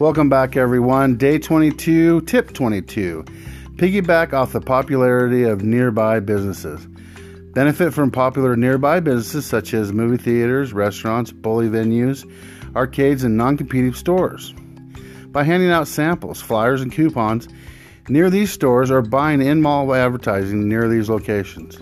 Welcome back, everyone. Day 22, tip 22. Piggyback off the popularity of nearby businesses. Benefit from popular nearby businesses such as movie theaters, restaurants, bully venues, arcades, and non competing stores. By handing out samples, flyers, and coupons near these stores or buying in mall advertising near these locations.